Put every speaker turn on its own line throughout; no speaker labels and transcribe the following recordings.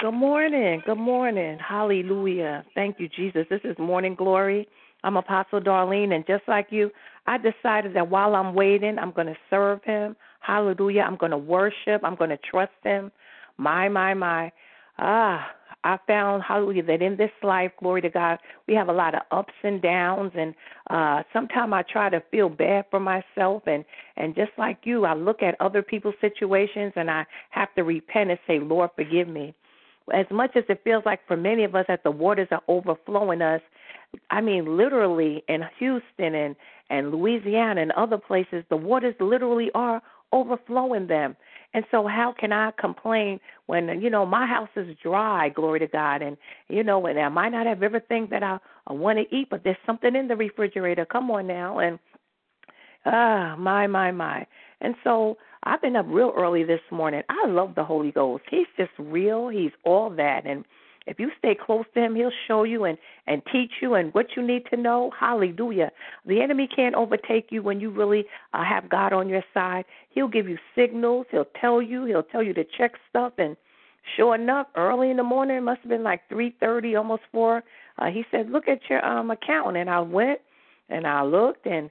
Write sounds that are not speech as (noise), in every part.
Good morning. Good morning. Hallelujah. Thank you, Jesus. This is Morning Glory. I'm Apostle Darlene, and just like you, I decided that while I'm waiting, I'm going to serve Him. Hallelujah. I'm going to worship. I'm going to trust Him. My, my, my. Ah, I found, hallelujah, that in this life, glory to God, we have a lot of ups and downs. And uh, sometimes I try to feel bad for myself. And, and just like you, I look at other people's situations and I have to repent and say, Lord, forgive me. As much as it feels like for many of us that the waters are overflowing us, I mean, literally in Houston and, and Louisiana and other places, the waters literally are overflowing them. And so, how can I complain when you know my house is dry? Glory to God, and you know, and I might not have everything that I, I want to eat, but there's something in the refrigerator. Come on now, and ah, my, my, my. And so, I've been up real early this morning. I love the Holy Ghost. He's just real. He's all that, and if you stay close to him, he'll show you and and teach you and what you need to know. Hallelujah. The enemy can't overtake you when you really uh, have God on your side. He'll give you signals. He'll tell you. He'll tell you to check stuff and sure enough, early in the morning, it must have been like 3:30, almost 4. Uh, he said, "Look at your um account." And I went and I looked and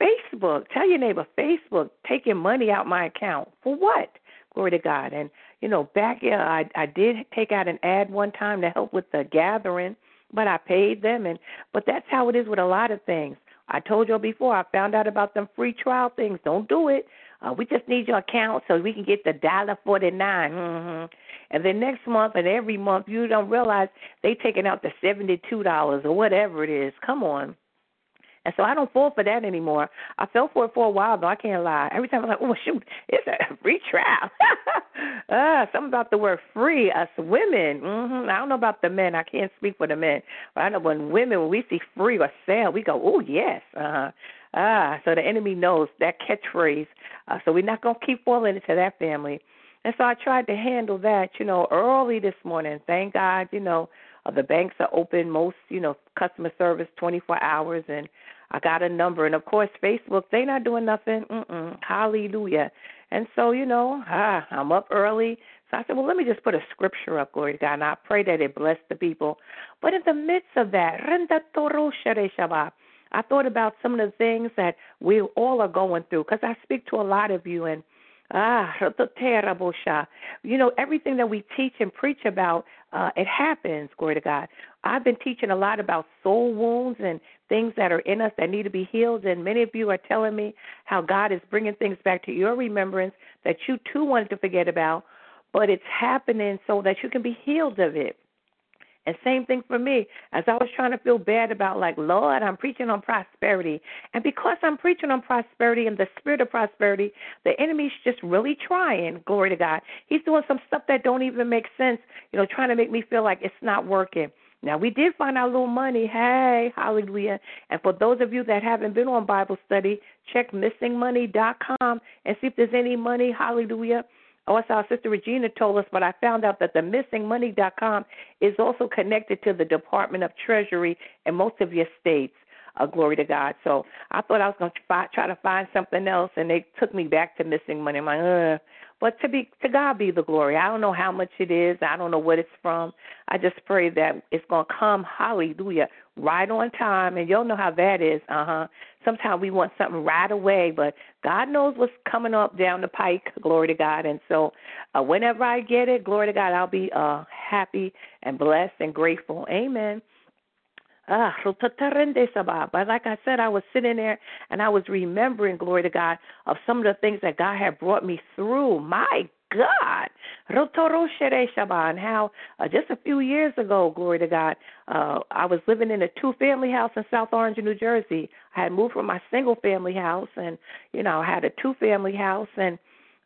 Facebook. Tell your neighbor Facebook taking money out my account for what? Glory to God. And you know, back yeah, I I did take out an ad one time to help with the gathering, but I paid them and but that's how it is with a lot of things. I told you before, I found out about them free trial things. Don't do it. Uh, we just need your account so we can get the dollar forty nine. Mm-hmm. And then next month and every month, you don't realize they taking out the seventy two dollars or whatever it is. Come on. And so I don't fall for that anymore. I fell for it for a while though, I can't lie. Every time I'm like, Oh shoot, it's a free trial. (laughs) uh, something about the word free, us women. Mm-hmm. I don't know about the men, I can't speak for the men. But I know when women when we see free or sale, we go, Oh yes. Uh huh. Ah, so the enemy knows that catchphrase. Uh, so we're not gonna keep falling into that family. And so I tried to handle that, you know, early this morning. Thank God, you know, uh, the banks are open, most, you know, customer service 24 hours, and I got a number. And of course, Facebook, they not doing nothing. Mm-mm. Hallelujah. And so, you know, ah, I'm up early. So I said, well, let me just put a scripture up, glory to God, and I pray that it bless the people. But in the midst of that, I thought about some of the things that we all are going through because I speak to a lot of you, and Ah, you know, everything that we teach and preach about, uh, it happens, glory to God. I've been teaching a lot about soul wounds and things that are in us that need to be healed. And many of you are telling me how God is bringing things back to your remembrance that you too wanted to forget about, but it's happening so that you can be healed of it. And same thing for me. As I was trying to feel bad about, like, Lord, I'm preaching on prosperity. And because I'm preaching on prosperity and the spirit of prosperity, the enemy's just really trying, glory to God. He's doing some stuff that don't even make sense, you know, trying to make me feel like it's not working. Now, we did find our little money. Hey, hallelujah. And for those of you that haven't been on Bible study, check missingmoney.com and see if there's any money, hallelujah, Oh, also, our sister Regina told us, but I found out that the missingmoney.com is also connected to the Department of Treasury in most of your states. Uh, glory to God. So I thought I was going to try, try to find something else, and they took me back to missing money. I'm like, Ugh. But to be to God be the glory. I don't know how much it is. I don't know what it's from. I just pray that it's to come. Hallelujah, right on time. And y'all know how that is. Uh huh. Sometimes we want something right away, but God knows what's coming up down the pike. Glory to God. And so, uh, whenever I get it, glory to God, I'll be uh happy and blessed and grateful. Amen. Ah, but like I said, I was sitting there and I was remembering, glory to God, of some of the things that God had brought me through. My God. And how uh, just a few years ago, glory to God, uh, I was living in a two family house in South Orange, New Jersey. I had moved from my single family house and, you know, I had a two family house and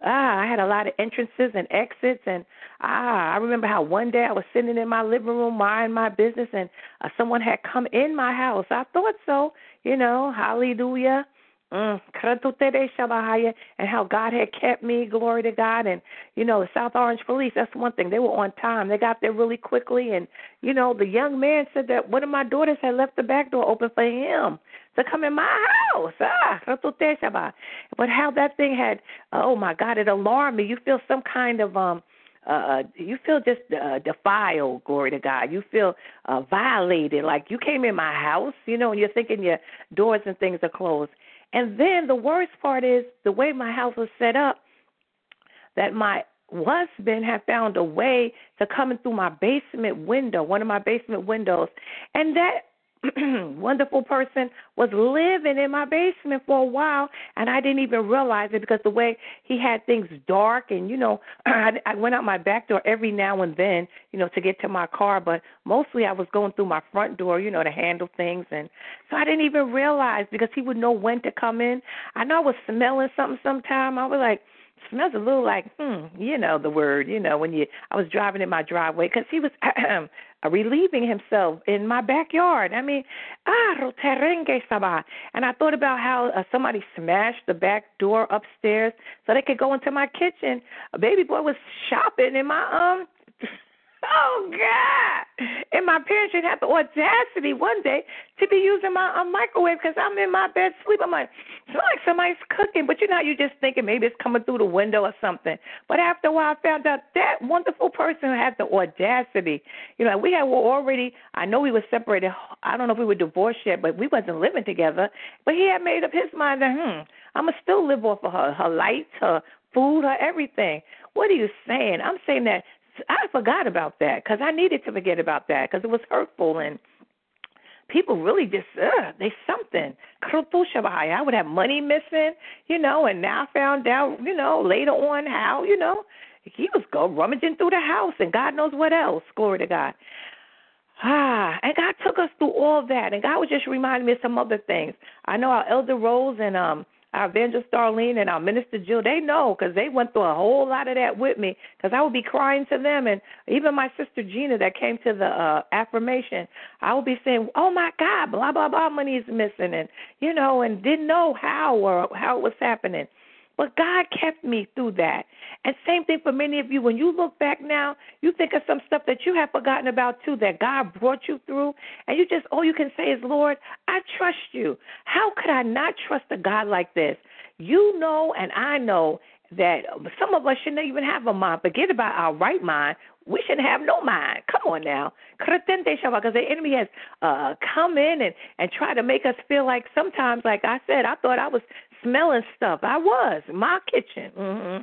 ah, I had a lot of entrances and exits, and ah, I remember how one day I was sitting in my living room minding my business, and uh, someone had come in my house. I thought so, you know, hallelujah. Mm, and how God had kept me, glory to God. And, you know, the South Orange police, that's one thing. They were on time. They got there really quickly. And, you know, the young man said that one of my daughters had left the back door open for him to come in my house. Ah, but how that thing had, oh my God, it alarmed me. You feel some kind of, um, uh you feel just uh, defiled, glory to God. You feel uh violated, like you came in my house, you know, and you're thinking your doors and things are closed. And then the worst part is the way my house was set up that my husband had found a way to come in through my basement window, one of my basement windows, and that (clears throat) wonderful person was living in my basement for a while and I didn't even realize it because the way he had things dark and you know (clears throat) I, I went out my back door every now and then you know to get to my car but mostly I was going through my front door you know to handle things and so I didn't even realize because he would know when to come in. I know I was smelling something sometime. I was like smells a little like hmm you know the word you know when you I was driving in my driveway because he was (clears throat) relieving himself in my backyard. I mean, ah, roterenge. And I thought about how uh, somebody smashed the back door upstairs so they could go into my kitchen. A baby boy was shopping in my um Oh God! And my parents should have the audacity one day to be using my uh, microwave because I'm in my bed sleep. I'm like, it's like somebody's cooking, but you know, you're just thinking maybe it's coming through the window or something. But after a while, I found out that wonderful person had the audacity. You know, we had were already. I know we were separated. I don't know if we were divorced yet, but we wasn't living together. But he had made up his mind that hmm, I'm gonna still live off of her, her lights, her food, her everything. What are you saying? I'm saying that I forgot about that because I needed to forget about that because it was hurtful and people really just uh they something. I would have money missing, you know, and now I found out, you know, later on how, you know, he was go rummaging through the house and God knows what else. Glory to God. Ah, and God took us through all that, and God was just reminding me of some other things. I know our elder Rose and um our evangelist Darlene and our minister Jill, they know because they went through a whole lot of that with me because I would be crying to them. And even my sister Gina that came to the uh, affirmation, I would be saying, oh my God, blah, blah, blah, money is missing. And, you know, and didn't know how or how it was happening. But God kept me through that. And same thing for many of you. When you look back now, you think of some stuff that you have forgotten about too that God brought you through. And you just, all you can say is, Lord, I trust you. How could I not trust a God like this? You know, and I know that some of us shouldn't even have a mind. Forget about our right mind. We shouldn't have no mind. Come on now. Because the enemy has uh, come in and, and try to make us feel like sometimes, like I said, I thought I was smelling stuff. I was. My kitchen. Mm-hmm.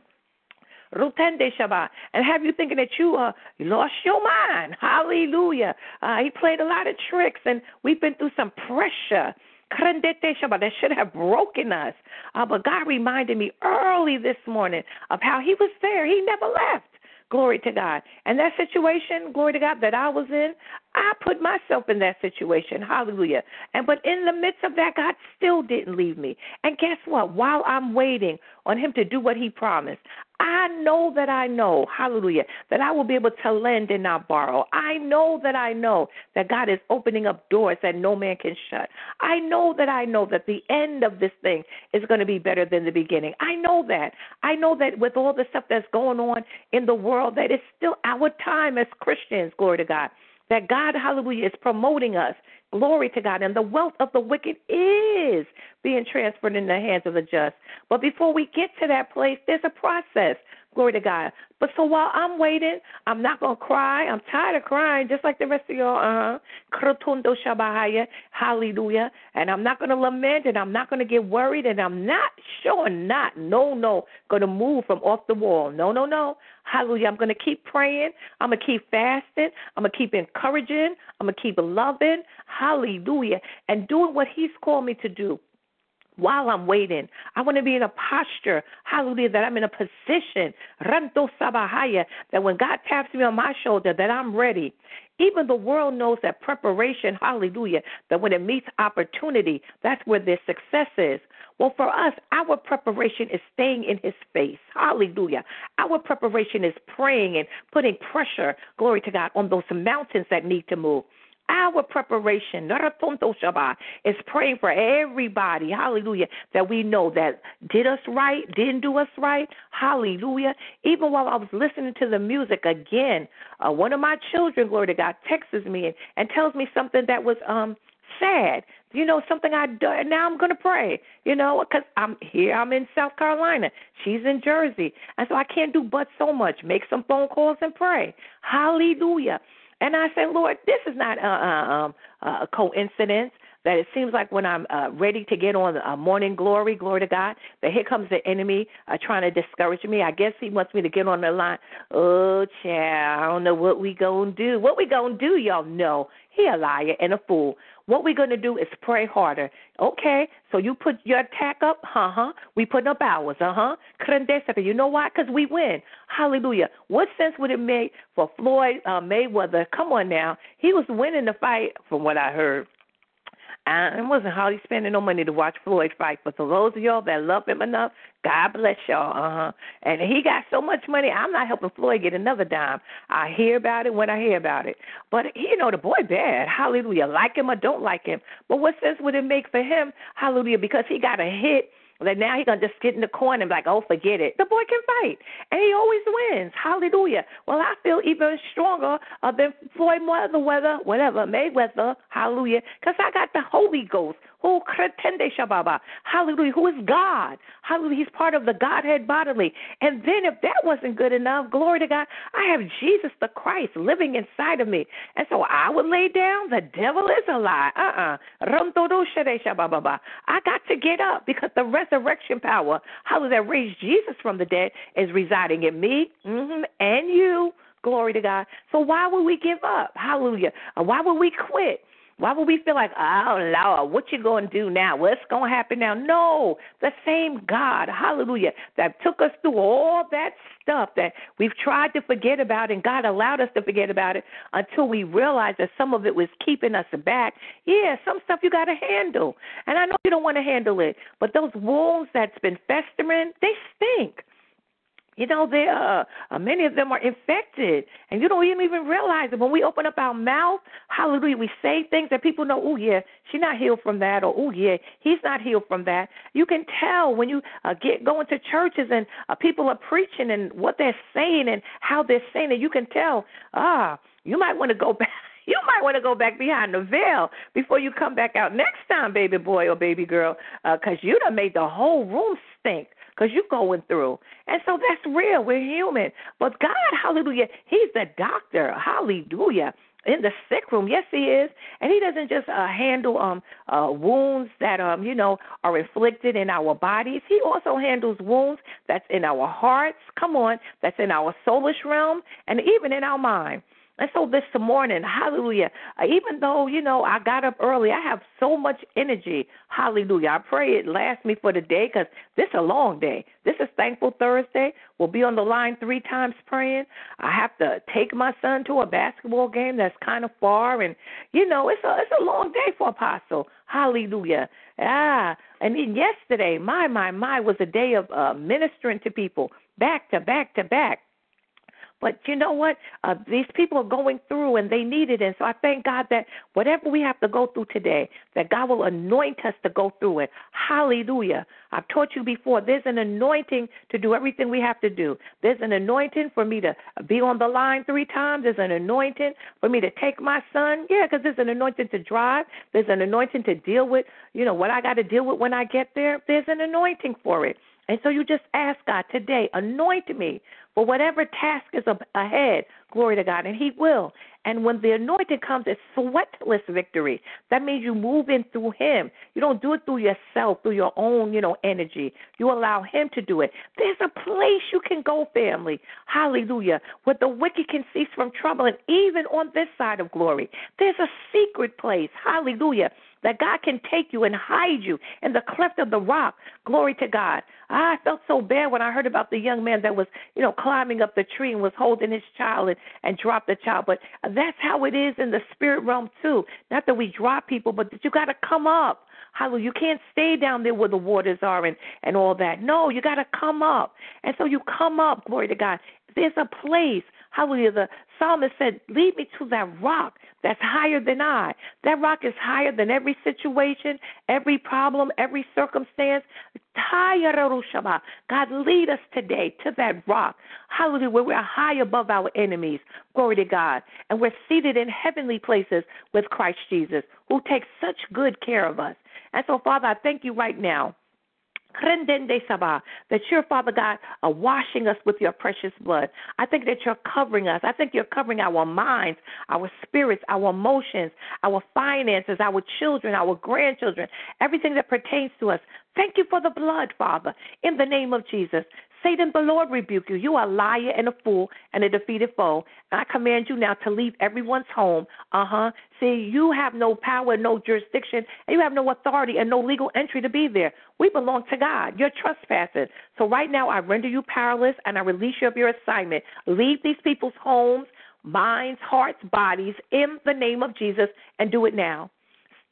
Rutende Shabbat. And have you thinking that you uh lost your mind. Hallelujah. Uh, he played a lot of tricks and we've been through some pressure. That should have broken us. Uh, but God reminded me early this morning of how He was there. He never left. Glory to God. And that situation, glory to God, that I was in, I put myself in that situation. Hallelujah. And but in the midst of that, God still didn't leave me. And guess what? While I'm waiting on Him to do what He promised, I know that I know, hallelujah, that I will be able to lend and not borrow. I know that I know that God is opening up doors that no man can shut. I know that I know that the end of this thing is going to be better than the beginning. I know that. I know that with all the stuff that's going on in the world, that it's still our time as Christians, glory to God that God, hallelujah, is promoting us. Glory to God. And the wealth of the wicked is being transferred in the hands of the just. But before we get to that place, there's a process. Glory to God. But so while I'm waiting, I'm not going to cry. I'm tired of crying, just like the rest of y'all. Uh huh. Hallelujah. And I'm not going to lament and I'm not going to get worried and I'm not, sure not, no, no, going to move from off the wall. No, no, no. Hallelujah. I'm going to keep praying. I'm going to keep fasting. I'm going to keep encouraging. I'm going to keep loving. Hallelujah. And doing what He's called me to do while I'm waiting. I want to be in a posture, hallelujah, that I'm in a position, ranto sabahaya, that when God taps me on my shoulder, that I'm ready. Even the world knows that preparation, hallelujah, that when it meets opportunity, that's where their success is. Well, for us, our preparation is staying in His face. Hallelujah. Our preparation is praying and putting pressure, glory to God, on those mountains that need to move. Our preparation is praying for everybody, hallelujah, that we know that did us right, didn't do us right, hallelujah. Even while I was listening to the music again, uh, one of my children, glory to God, texts me and, and tells me something that was um sad you know, something I do, now I'm going to pray, you know, because I'm here, I'm in South Carolina, she's in Jersey, and so I can't do but so much. Make some phone calls and pray. Hallelujah. And I said, Lord, this is not a, a, um, a coincidence that it seems like when I'm uh, ready to get on uh, morning glory, glory to God, that here comes the enemy uh, trying to discourage me. I guess he wants me to get on the line. Oh, child, I don't know what we gonna do. What we gonna do, y'all know. He a liar and a fool. What going to do is pray harder. Okay, so you put your attack up, uh huh. We put up ours, uh huh. You know why? Because we win. Hallelujah. What sense would it make for Floyd uh, Mayweather? Come on now. He was winning the fight, from what I heard. I wasn't hardly spending no money to watch Floyd fight. But for those of y'all that love him enough, God bless y'all. Uh huh. And he got so much money. I'm not helping Floyd get another dime. I hear about it when I hear about it. But you know the boy bad. Hallelujah. Like him or don't like him. But what sense would it make for him? Hallelujah. Because he got a hit that now he's gonna just get in the corner and be like, oh, forget it. The boy can fight, and he always wins. Hallelujah. Well, I feel even stronger uh, than Floyd Mayweather, whatever Mayweather. Hallelujah, because I got the Holy Ghost who kretende shababa. Hallelujah. Who is God? Hallelujah. He's part of the Godhead bodily. And then if that wasn't good enough, glory to God, I have Jesus the Christ living inside of me. And so I would lay down. The devil is a lie. Uh-uh. I got to get up because the resurrection power, hallelujah, that raised Jesus from the dead is residing in me mm-hmm, and you. Glory to God. So why would we give up? Hallelujah. Why would we quit? Why would we feel like, oh Lord, what you gonna do now? What's gonna happen now? No, the same God, hallelujah, that took us through all that stuff that we've tried to forget about, and God allowed us to forget about it until we realized that some of it was keeping us back. Yeah, some stuff you gotta handle, and I know you don't want to handle it, but those wounds that's been festering, they stink. You know, they uh, uh, many of them are infected, and you don't even realize it. When we open up our mouth, hallelujah, we say things that people know. Oh yeah, she's not healed from that, or oh yeah, he's not healed from that. You can tell when you uh, get going to churches and uh, people are preaching and what they're saying and how they're saying it. You can tell. Ah, you might want to go (laughs) back. You might want to go back behind the veil before you come back out next time, baby boy or baby girl, because uh, you done made the whole room stink because you're going through. And so that's real. We're human. But God, hallelujah, He's the doctor. Hallelujah. In the sick room, yes, he is, and he doesn't just uh, handle um uh, wounds that um you know are inflicted in our bodies. He also handles wounds that's in our hearts. Come on, that's in our soulish realm, and even in our mind. And so this morning, hallelujah, uh, even though, you know, I got up early, I have so much energy. Hallelujah. I pray it lasts me for the day because this is a long day. This is Thankful Thursday. We'll be on the line three times praying. I have to take my son to a basketball game that's kind of far. And, you know, it's a, it's a long day for Apostle. Hallelujah. Ah, and then yesterday, my, my, my, was a day of uh, ministering to people back to back to back. But you know what? Uh, these people are going through and they need it. And so I thank God that whatever we have to go through today, that God will anoint us to go through it. Hallelujah. I've taught you before, there's an anointing to do everything we have to do. There's an anointing for me to be on the line three times. There's an anointing for me to take my son. Yeah, because there's an anointing to drive. There's an anointing to deal with, you know, what I got to deal with when I get there. There's an anointing for it. And so you just ask God today, anoint me for whatever task is ahead. Glory to God. And He will. And when the anointing comes, it's sweatless victory. That means you move in through Him. You don't do it through yourself, through your own, you know, energy. You allow Him to do it. There's a place you can go, family. Hallelujah. Where the wicked can cease from trouble. And even on this side of glory, there's a secret place. Hallelujah that God can take you and hide you in the cleft of the rock. Glory to God. I felt so bad when I heard about the young man that was, you know, climbing up the tree and was holding his child and, and dropped the child. But that's how it is in the spirit realm too. Not that we drop people, but that you got to come up. Hallelujah. You can't stay down there where the waters are and, and all that. No, you got to come up. And so you come up, glory to God. There's a place Hallelujah. The psalmist said, Lead me to that rock that's higher than I. That rock is higher than every situation, every problem, every circumstance. God, lead us today to that rock. Hallelujah, where we're high above our enemies. Glory to God. And we're seated in heavenly places with Christ Jesus, who takes such good care of us. And so, Father, I thank you right now that you're, Father God, are washing us with your precious blood. I think that you're covering us. I think you're covering our minds, our spirits, our emotions, our finances, our children, our grandchildren, everything that pertains to us. Thank you for the blood, Father, in the name of Jesus. Satan, the Lord rebuke you. You are a liar and a fool and a defeated foe. I command you now to leave everyone's home. Uh huh. See, you have no power, no jurisdiction, and you have no authority and no legal entry to be there. We belong to God. You're trespassing. So right now, I render you powerless and I release you of your assignment. Leave these people's homes, minds, hearts, bodies in the name of Jesus and do it now.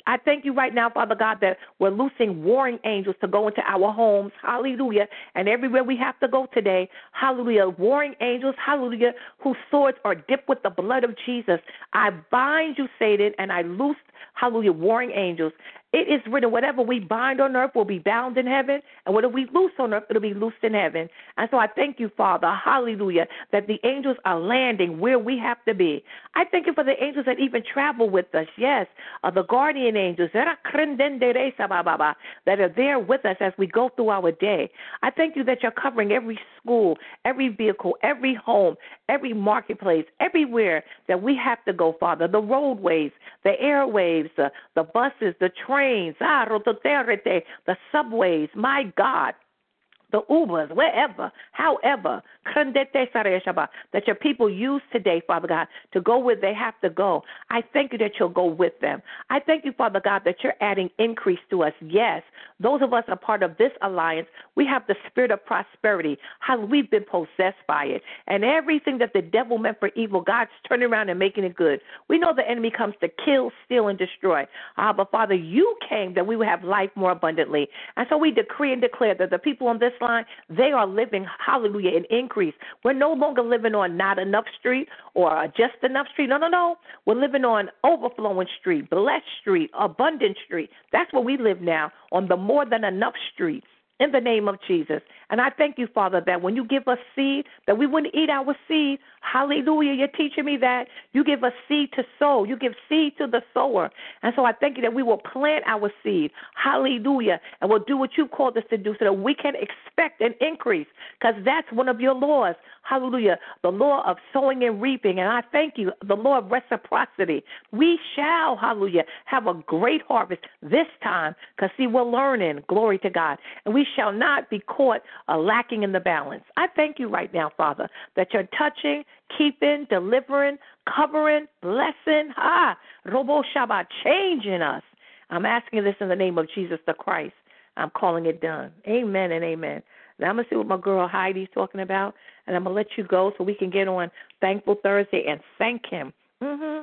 I thank you right now, Father God, that we're loosing warring angels to go into our homes. Hallelujah. And everywhere we have to go today. Hallelujah. Warring angels, hallelujah, whose swords are dipped with the blood of Jesus. I bind you, Satan, and I loose, hallelujah, warring angels. It is written, whatever we bind on earth will be bound in heaven, and whatever we loose on earth, it'll be loosed in heaven. And so I thank you, Father, hallelujah, that the angels are landing where we have to be. I thank you for the angels that even travel with us, yes, uh, the guardian angels that are there with us as we go through our day. I thank you that you're covering every school, every vehicle, every home, every marketplace, everywhere that we have to go, Father, the roadways, the airwaves, the, the buses, the trains, ah, the subways, my God the Ubers, wherever, however, that your people use today, Father God, to go where they have to go. I thank you that you'll go with them. I thank you, Father God, that you're adding increase to us. Yes, those of us are part of this alliance. We have the spirit of prosperity. How we've been possessed by it. And everything that the devil meant for evil, God's turning around and making it good. We know the enemy comes to kill, steal, and destroy. Ah, but Father, you came that we would have life more abundantly. And so we decree and declare that the people on this line, they are living, hallelujah, in increase. We're no longer living on not enough street or just enough street. No, no, no. We're living on overflowing street, blessed street, abundant street. That's where we live now, on the more than enough street in the name of Jesus. And I thank you, Father, that when you give us seed, that we wouldn't eat our seed. Hallelujah. You're teaching me that. You give us seed to sow. You give seed to the sower. And so I thank you that we will plant our seed. Hallelujah. And we'll do what you called us to do so that we can expect an increase because that's one of your laws. Hallelujah. The law of sowing and reaping. And I thank you, the law of reciprocity. We shall, hallelujah, have a great harvest this time because, see, we're learning. Glory to God. And we shall not be caught uh, lacking in the balance. I thank you right now, Father, that you're touching, keeping, delivering, covering, blessing, ah, Robo Shabbat, changing us. I'm asking this in the name of Jesus the Christ. I'm calling it done. Amen and amen. Now I'm gonna see what my girl Heidi's talking about, and I'm gonna let you go so we can get on Thankful Thursday and thank Him. Mm-hmm.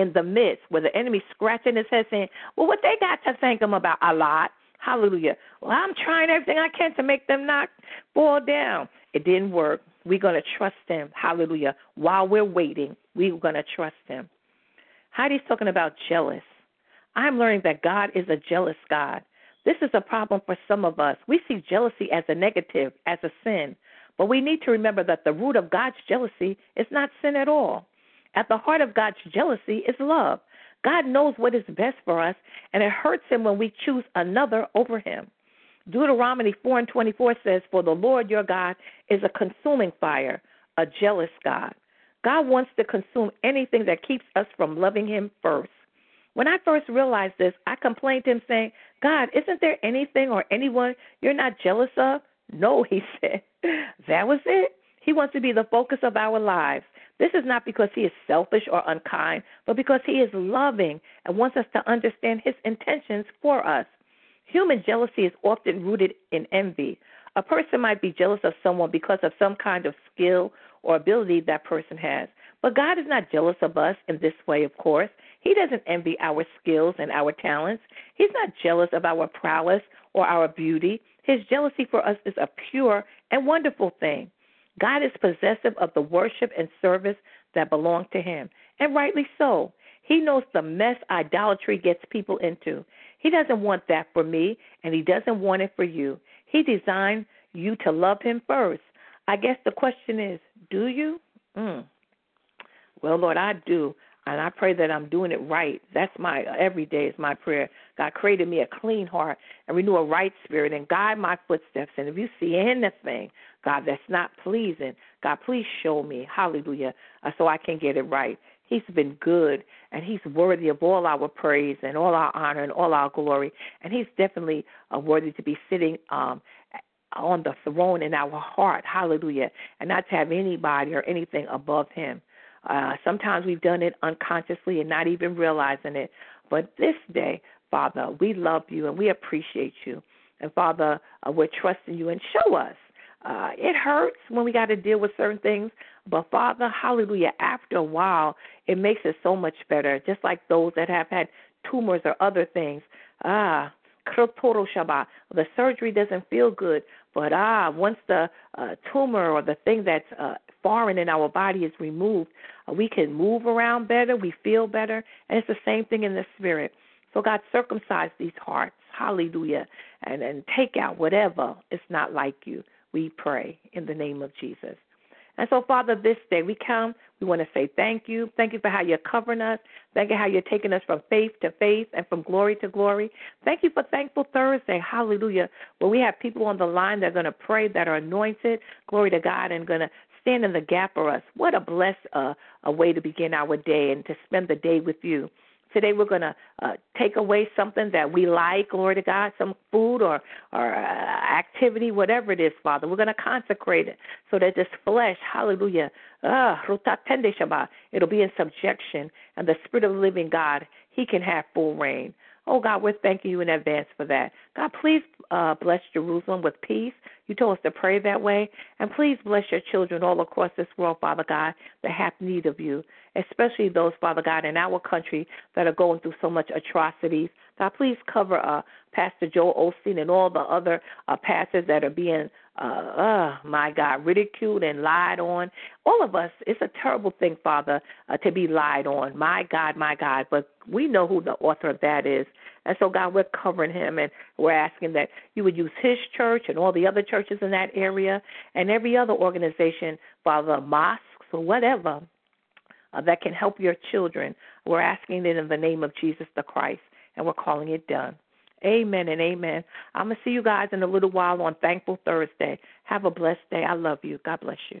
In the midst, where the enemy's scratching his head, saying, "Well, what they got to thank Him about? A lot." Hallelujah. Well, I'm trying everything I can to make them not fall down. It didn't work. We're going to trust them. Hallelujah. While we're waiting, we're going to trust them. Heidi's talking about jealous. I'm learning that God is a jealous God. This is a problem for some of us. We see jealousy as a negative, as a sin. But we need to remember that the root of God's jealousy is not sin at all. At the heart of God's jealousy is love. God knows what is best for us, and it hurts him when we choose another over him. Deuteronomy 4 and 24 says, For the Lord your God is a consuming fire, a jealous God. God wants to consume anything that keeps us from loving him first. When I first realized this, I complained to him, saying, God, isn't there anything or anyone you're not jealous of? No, (laughs) he said. That was it. He wants to be the focus of our lives. This is not because he is selfish or unkind, but because he is loving and wants us to understand his intentions for us. Human jealousy is often rooted in envy. A person might be jealous of someone because of some kind of skill or ability that person has. But God is not jealous of us in this way, of course. He doesn't envy our skills and our talents. He's not jealous of our prowess or our beauty. His jealousy for us is a pure and wonderful thing. God is possessive of the worship and service that belong to Him, and rightly so. He knows the mess idolatry gets people into. He doesn't want that for me, and He doesn't want it for you. He designed you to love Him first. I guess the question is, do you? Mm. Well, Lord, I do. And I pray that I'm doing it right. That's my every day is my prayer. God created me a clean heart and renew a right spirit and guide my footsteps. And if you see anything, God, that's not pleasing, God, please show me. Hallelujah. Uh, so I can get it right. He's been good and he's worthy of all our praise and all our honor and all our glory. And he's definitely uh, worthy to be sitting um, on the throne in our heart. Hallelujah. And not to have anybody or anything above him. Uh, sometimes we've done it unconsciously and not even realizing it. But this day, Father, we love you and we appreciate you. And Father, uh, we're trusting you and show us. Uh, it hurts when we got to deal with certain things, but Father, hallelujah, after a while, it makes it so much better. Just like those that have had tumors or other things. Ah. The surgery doesn't feel good, but ah, once the uh, tumor or the thing that's uh, foreign in our body is removed, uh, we can move around better, we feel better, and it's the same thing in the spirit. So God circumcise these hearts, hallelujah, and and take out whatever is not like you. We pray in the name of Jesus. And so, Father, this day we come, we want to say thank you. Thank you for how you're covering us. Thank you how you're taking us from faith to faith and from glory to glory. Thank you for Thankful Thursday. Hallelujah. Where we have people on the line that are going to pray, that are anointed. Glory to God, and going to stand in the gap for us. What a blessed uh, a way to begin our day and to spend the day with you. Today we're going to uh, take away something that we like, glory to God, some food or or uh, activity, whatever it is, Father. We're going to consecrate it so that this flesh, hallelujah, uh, it'll be in subjection, and the Spirit of the living God, He can have full reign. Oh God, we're thanking you in advance for that. God, please uh, bless Jerusalem with peace. You told us to pray that way. And please bless your children all across this world, Father God, that have need of you, especially those, Father God, in our country that are going through so much atrocities. God, please cover uh, Pastor Joel Osteen and all the other uh, pastors that are being uh, uh, my God, ridiculed and lied on. All of us, it's a terrible thing, Father, uh, to be lied on. My God, my God. But we know who the author of that is. And so, God, we're covering him and we're asking that you would use his church and all the other churches in that area and every other organization, Father, mosques or whatever, uh, that can help your children. We're asking it in the name of Jesus the Christ, and we're calling it done. Amen and amen. I'm going to see you guys in a little while on Thankful Thursday. Have a blessed day. I love you. God bless you.